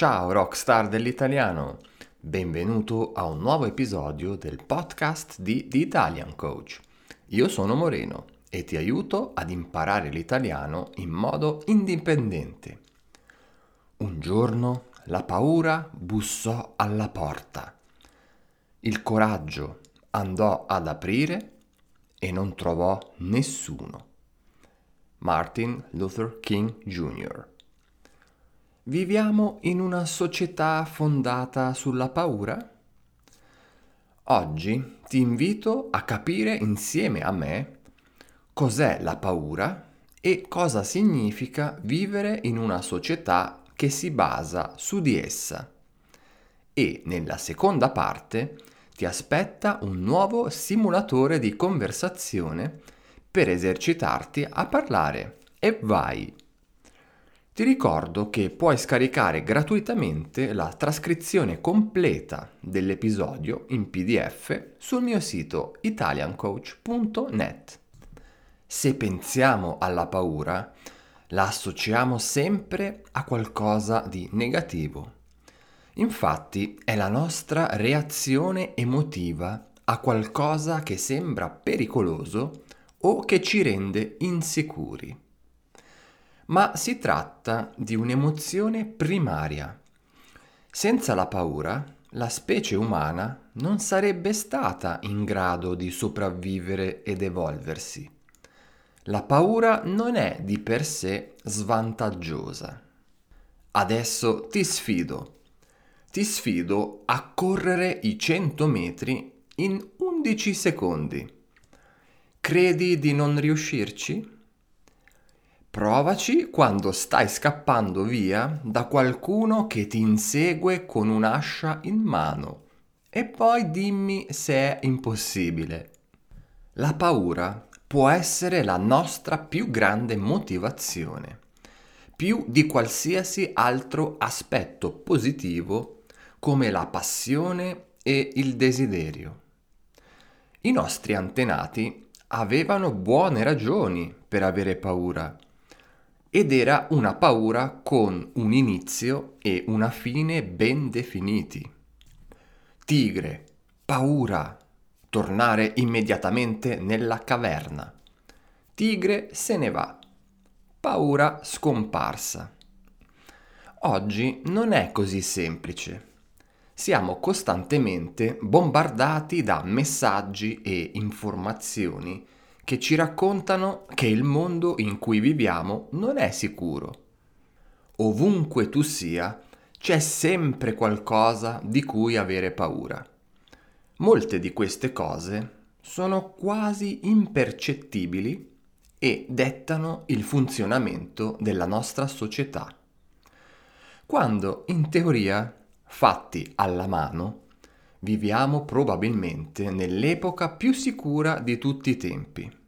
Ciao rockstar dell'italiano, benvenuto a un nuovo episodio del podcast di The Italian Coach. Io sono Moreno e ti aiuto ad imparare l'italiano in modo indipendente. Un giorno la paura bussò alla porta. Il coraggio andò ad aprire e non trovò nessuno. Martin Luther King Jr. Viviamo in una società fondata sulla paura? Oggi ti invito a capire insieme a me cos'è la paura e cosa significa vivere in una società che si basa su di essa. E nella seconda parte ti aspetta un nuovo simulatore di conversazione per esercitarti a parlare. E vai! Ti ricordo che puoi scaricare gratuitamente la trascrizione completa dell'episodio in PDF sul mio sito italiancoach.net. Se pensiamo alla paura, la associamo sempre a qualcosa di negativo. Infatti è la nostra reazione emotiva a qualcosa che sembra pericoloso o che ci rende insicuri ma si tratta di un'emozione primaria. Senza la paura, la specie umana non sarebbe stata in grado di sopravvivere ed evolversi. La paura non è di per sé svantaggiosa. Adesso ti sfido. Ti sfido a correre i 100 metri in 11 secondi. Credi di non riuscirci? Provaci quando stai scappando via da qualcuno che ti insegue con un'ascia in mano e poi dimmi se è impossibile. La paura può essere la nostra più grande motivazione, più di qualsiasi altro aspetto positivo come la passione e il desiderio. I nostri antenati avevano buone ragioni per avere paura ed era una paura con un inizio e una fine ben definiti. Tigre, paura, tornare immediatamente nella caverna. Tigre se ne va, paura scomparsa. Oggi non è così semplice. Siamo costantemente bombardati da messaggi e informazioni che ci raccontano che il mondo in cui viviamo non è sicuro. Ovunque tu sia, c'è sempre qualcosa di cui avere paura. Molte di queste cose sono quasi impercettibili e dettano il funzionamento della nostra società. Quando in teoria, fatti alla mano, viviamo probabilmente nell'epoca più sicura di tutti i tempi.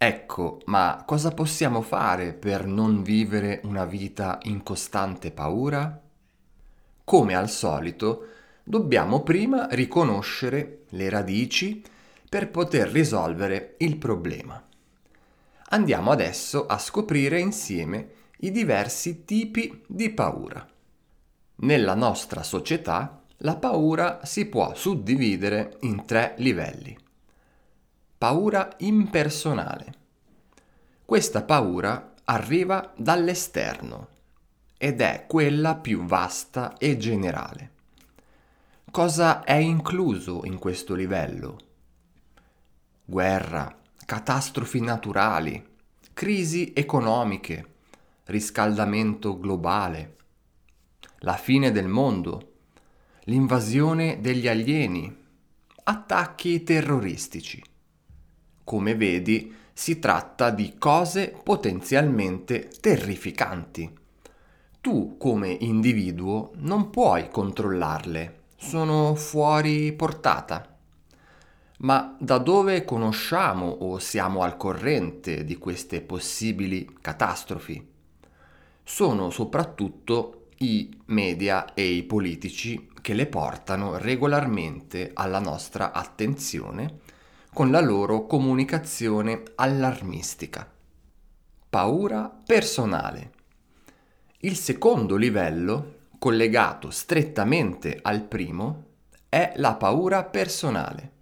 Ecco, ma cosa possiamo fare per non vivere una vita in costante paura? Come al solito, dobbiamo prima riconoscere le radici per poter risolvere il problema. Andiamo adesso a scoprire insieme i diversi tipi di paura. Nella nostra società la paura si può suddividere in tre livelli paura impersonale. Questa paura arriva dall'esterno ed è quella più vasta e generale. Cosa è incluso in questo livello? Guerra, catastrofi naturali, crisi economiche, riscaldamento globale, la fine del mondo, l'invasione degli alieni, attacchi terroristici. Come vedi, si tratta di cose potenzialmente terrificanti. Tu come individuo non puoi controllarle, sono fuori portata. Ma da dove conosciamo o siamo al corrente di queste possibili catastrofi? Sono soprattutto i media e i politici che le portano regolarmente alla nostra attenzione con la loro comunicazione allarmistica. Paura personale. Il secondo livello collegato strettamente al primo, è la paura personale.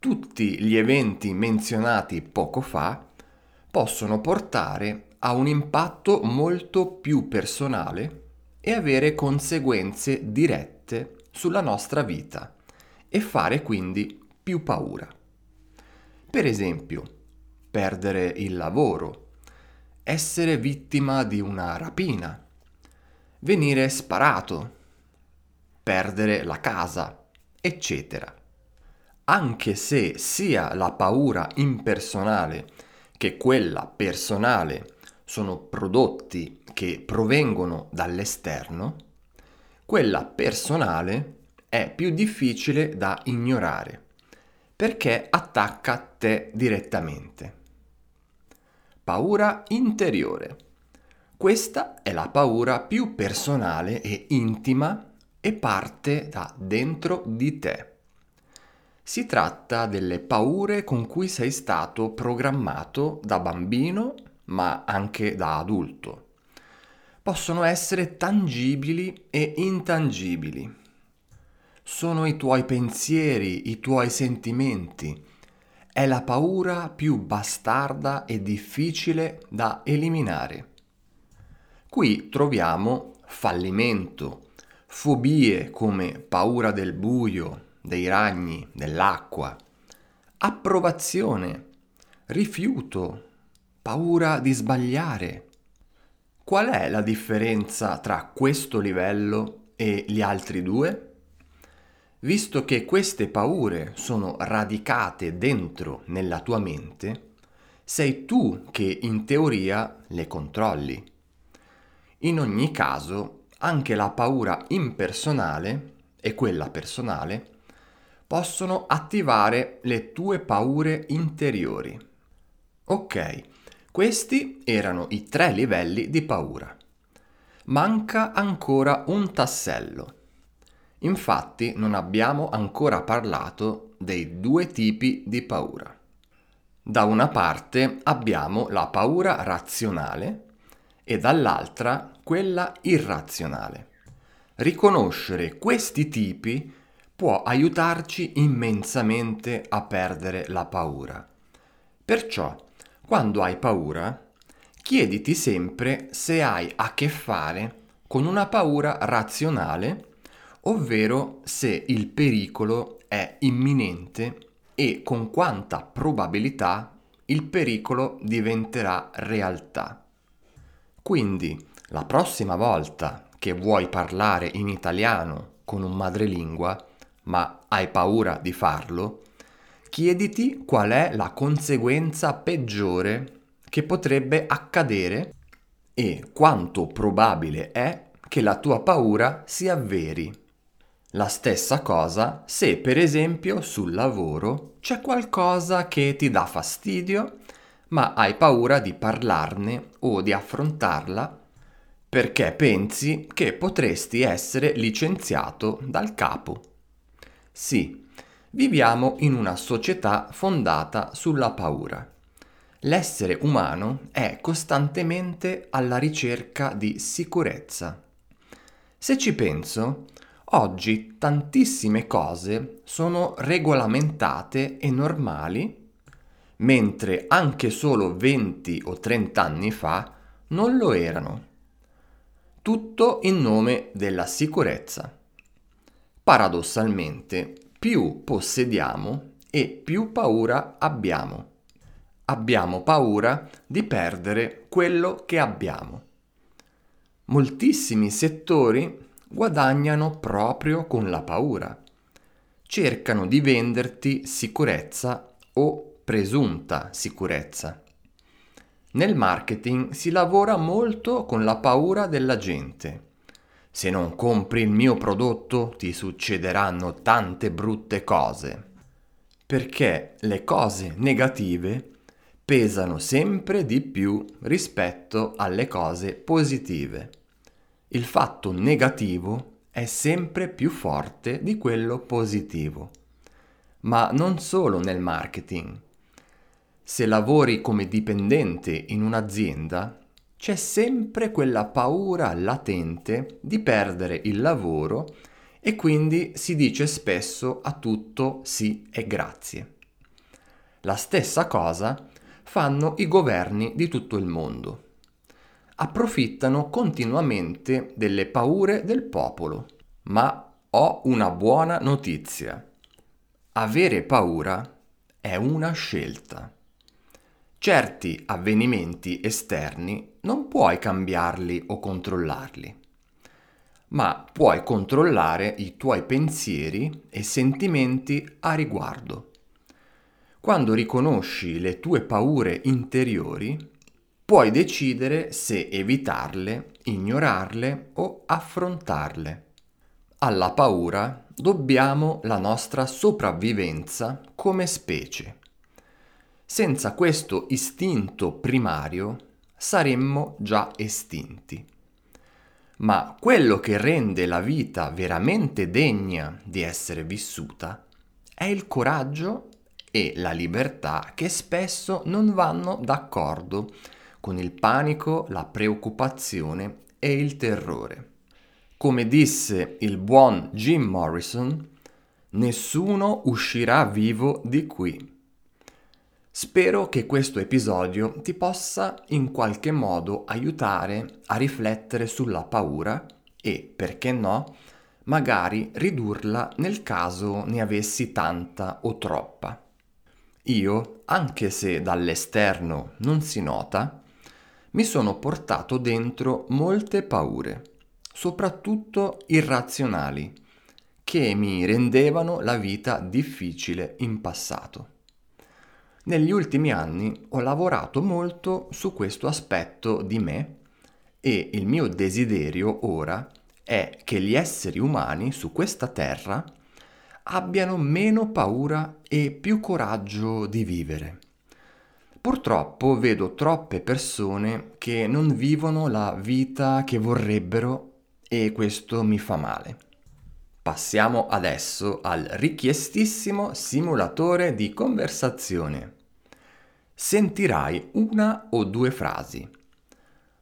Tutti gli eventi menzionati poco fa possono portare a un impatto molto più personale e avere conseguenze dirette sulla nostra vita e fare quindi più paura. Per esempio, perdere il lavoro, essere vittima di una rapina, venire sparato, perdere la casa, eccetera. Anche se sia la paura impersonale che quella personale sono prodotti che provengono dall'esterno, quella personale è più difficile da ignorare perché attacca te direttamente. Paura interiore. Questa è la paura più personale e intima e parte da dentro di te. Si tratta delle paure con cui sei stato programmato da bambino, ma anche da adulto. Possono essere tangibili e intangibili. Sono i tuoi pensieri, i tuoi sentimenti. È la paura più bastarda e difficile da eliminare. Qui troviamo fallimento, fobie come paura del buio, dei ragni, dell'acqua, approvazione, rifiuto, paura di sbagliare. Qual è la differenza tra questo livello e gli altri due? Visto che queste paure sono radicate dentro nella tua mente, sei tu che in teoria le controlli. In ogni caso, anche la paura impersonale e quella personale possono attivare le tue paure interiori. Ok, questi erano i tre livelli di paura. Manca ancora un tassello. Infatti non abbiamo ancora parlato dei due tipi di paura. Da una parte abbiamo la paura razionale e dall'altra quella irrazionale. Riconoscere questi tipi può aiutarci immensamente a perdere la paura. Perciò, quando hai paura, chiediti sempre se hai a che fare con una paura razionale, ovvero se il pericolo è imminente e con quanta probabilità il pericolo diventerà realtà. Quindi, la prossima volta che vuoi parlare in italiano con un madrelingua, ma hai paura di farlo, chiediti qual è la conseguenza peggiore che potrebbe accadere e quanto probabile è che la tua paura si avveri. La stessa cosa se per esempio sul lavoro c'è qualcosa che ti dà fastidio ma hai paura di parlarne o di affrontarla perché pensi che potresti essere licenziato dal capo. Sì, viviamo in una società fondata sulla paura. L'essere umano è costantemente alla ricerca di sicurezza. Se ci penso, oggi tantissime cose sono regolamentate e normali mentre anche solo 20 o 30 anni fa non lo erano. Tutto in nome della sicurezza. Paradossalmente, più possediamo e più paura abbiamo. Abbiamo paura di perdere quello che abbiamo. Moltissimi settori guadagnano proprio con la paura. Cercano di venderti sicurezza o presunta sicurezza. Nel marketing si lavora molto con la paura della gente. Se non compri il mio prodotto ti succederanno tante brutte cose. Perché le cose negative pesano sempre di più rispetto alle cose positive. Il fatto negativo è sempre più forte di quello positivo. Ma non solo nel marketing se lavori come dipendente in un'azienda, c'è sempre quella paura latente di perdere il lavoro e quindi si dice spesso a tutto sì e grazie. La stessa cosa fanno i governi di tutto il mondo. Approfittano continuamente delle paure del popolo. Ma ho una buona notizia. Avere paura è una scelta. Certi avvenimenti esterni non puoi cambiarli o controllarli, ma puoi controllare i tuoi pensieri e sentimenti a riguardo. Quando riconosci le tue paure interiori, puoi decidere se evitarle, ignorarle o affrontarle. Alla paura dobbiamo la nostra sopravvivenza come specie. Senza questo istinto primario saremmo già estinti. Ma quello che rende la vita veramente degna di essere vissuta è il coraggio e la libertà che spesso non vanno d'accordo con il panico, la preoccupazione e il terrore. Come disse il buon Jim Morrison, nessuno uscirà vivo di qui. Spero che questo episodio ti possa in qualche modo aiutare a riflettere sulla paura e, perché no, magari ridurla nel caso ne avessi tanta o troppa. Io, anche se dall'esterno non si nota, mi sono portato dentro molte paure, soprattutto irrazionali, che mi rendevano la vita difficile in passato. Negli ultimi anni ho lavorato molto su questo aspetto di me e il mio desiderio ora è che gli esseri umani su questa terra abbiano meno paura e più coraggio di vivere. Purtroppo vedo troppe persone che non vivono la vita che vorrebbero e questo mi fa male. Passiamo adesso al richiestissimo simulatore di conversazione. Sentirai una o due frasi.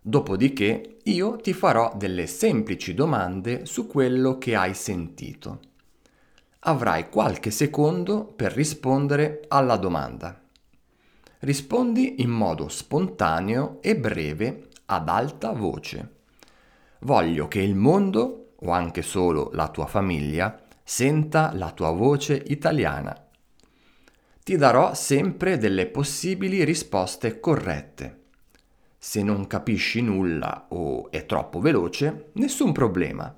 Dopodiché io ti farò delle semplici domande su quello che hai sentito avrai qualche secondo per rispondere alla domanda. Rispondi in modo spontaneo e breve ad alta voce. Voglio che il mondo, o anche solo la tua famiglia, senta la tua voce italiana. Ti darò sempre delle possibili risposte corrette. Se non capisci nulla o è troppo veloce, nessun problema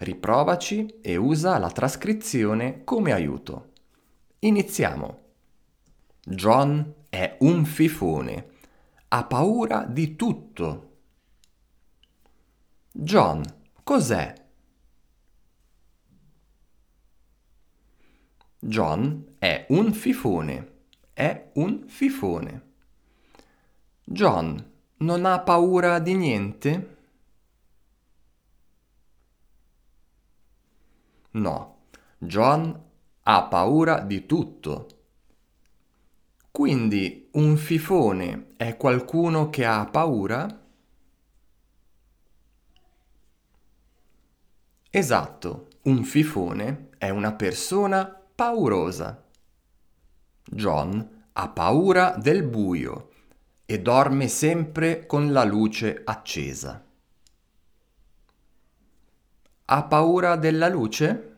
Riprovaci e usa la trascrizione come aiuto. Iniziamo. John è un fifone. Ha paura di tutto. John, cos'è? John è un fifone. È un fifone. John non ha paura di niente? No, John ha paura di tutto. Quindi un fifone è qualcuno che ha paura? Esatto, un fifone è una persona paurosa. John ha paura del buio e dorme sempre con la luce accesa. Ha paura della luce?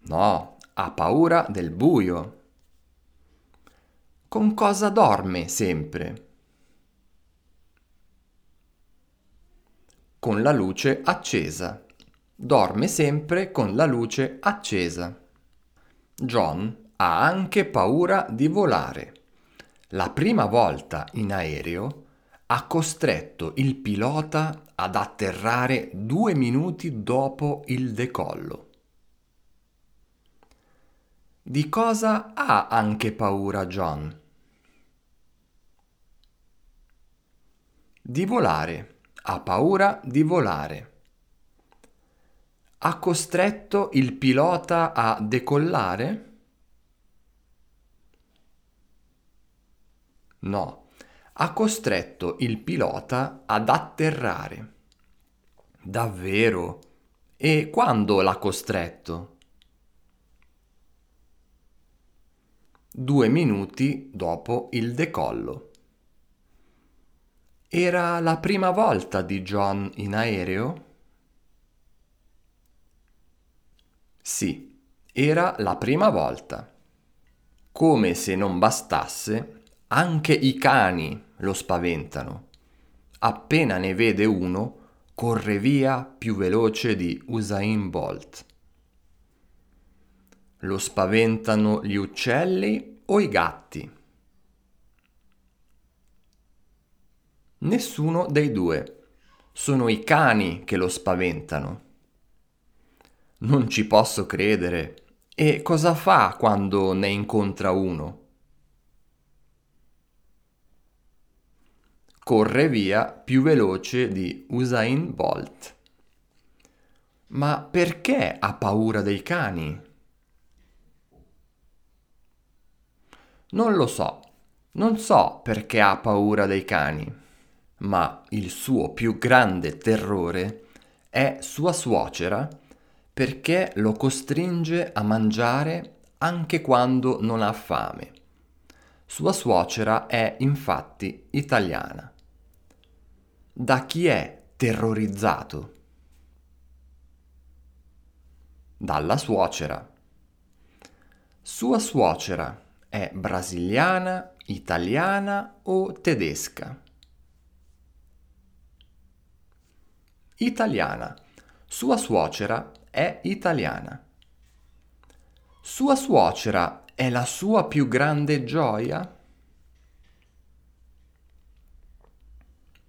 No, ha paura del buio. Con cosa dorme sempre? Con la luce accesa. Dorme sempre con la luce accesa. John ha anche paura di volare. La prima volta in aereo ha costretto il pilota ad atterrare due minuti dopo il decollo. Di cosa ha anche paura John? Di volare. Ha paura di volare. Ha costretto il pilota a decollare? No ha costretto il pilota ad atterrare. Davvero? E quando l'ha costretto? Due minuti dopo il decollo. Era la prima volta di John in aereo? Sì, era la prima volta. Come se non bastasse, anche i cani lo spaventano. Appena ne vede uno, corre via più veloce di Usain Bolt. Lo spaventano gli uccelli o i gatti? Nessuno dei due. Sono i cani che lo spaventano. Non ci posso credere. E cosa fa quando ne incontra uno? Corre via più veloce di Usain Bolt. Ma perché ha paura dei cani? Non lo so. Non so perché ha paura dei cani, ma il suo più grande terrore è sua suocera perché lo costringe a mangiare anche quando non ha fame. Sua suocera è infatti italiana. Da chi è terrorizzato? Dalla suocera. Sua suocera è brasiliana, italiana o tedesca? Italiana. Sua suocera è italiana. Sua suocera è la sua più grande gioia?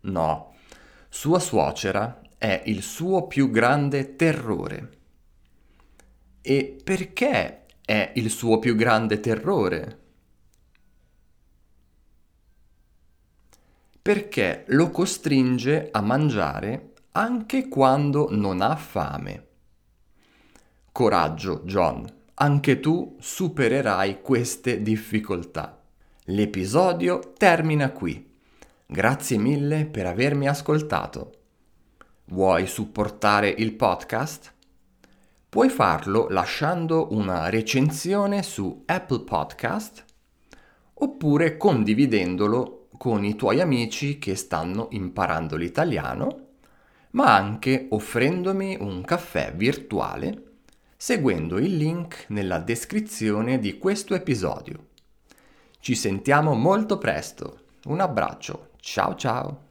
No, sua suocera è il suo più grande terrore. E perché è il suo più grande terrore? Perché lo costringe a mangiare anche quando non ha fame. Coraggio, John, anche tu supererai queste difficoltà. L'episodio termina qui. Grazie mille per avermi ascoltato. Vuoi supportare il podcast? Puoi farlo lasciando una recensione su Apple Podcast oppure condividendolo con i tuoi amici che stanno imparando l'italiano, ma anche offrendomi un caffè virtuale seguendo il link nella descrizione di questo episodio. Ci sentiamo molto presto. Un abbraccio. Ciao ciao.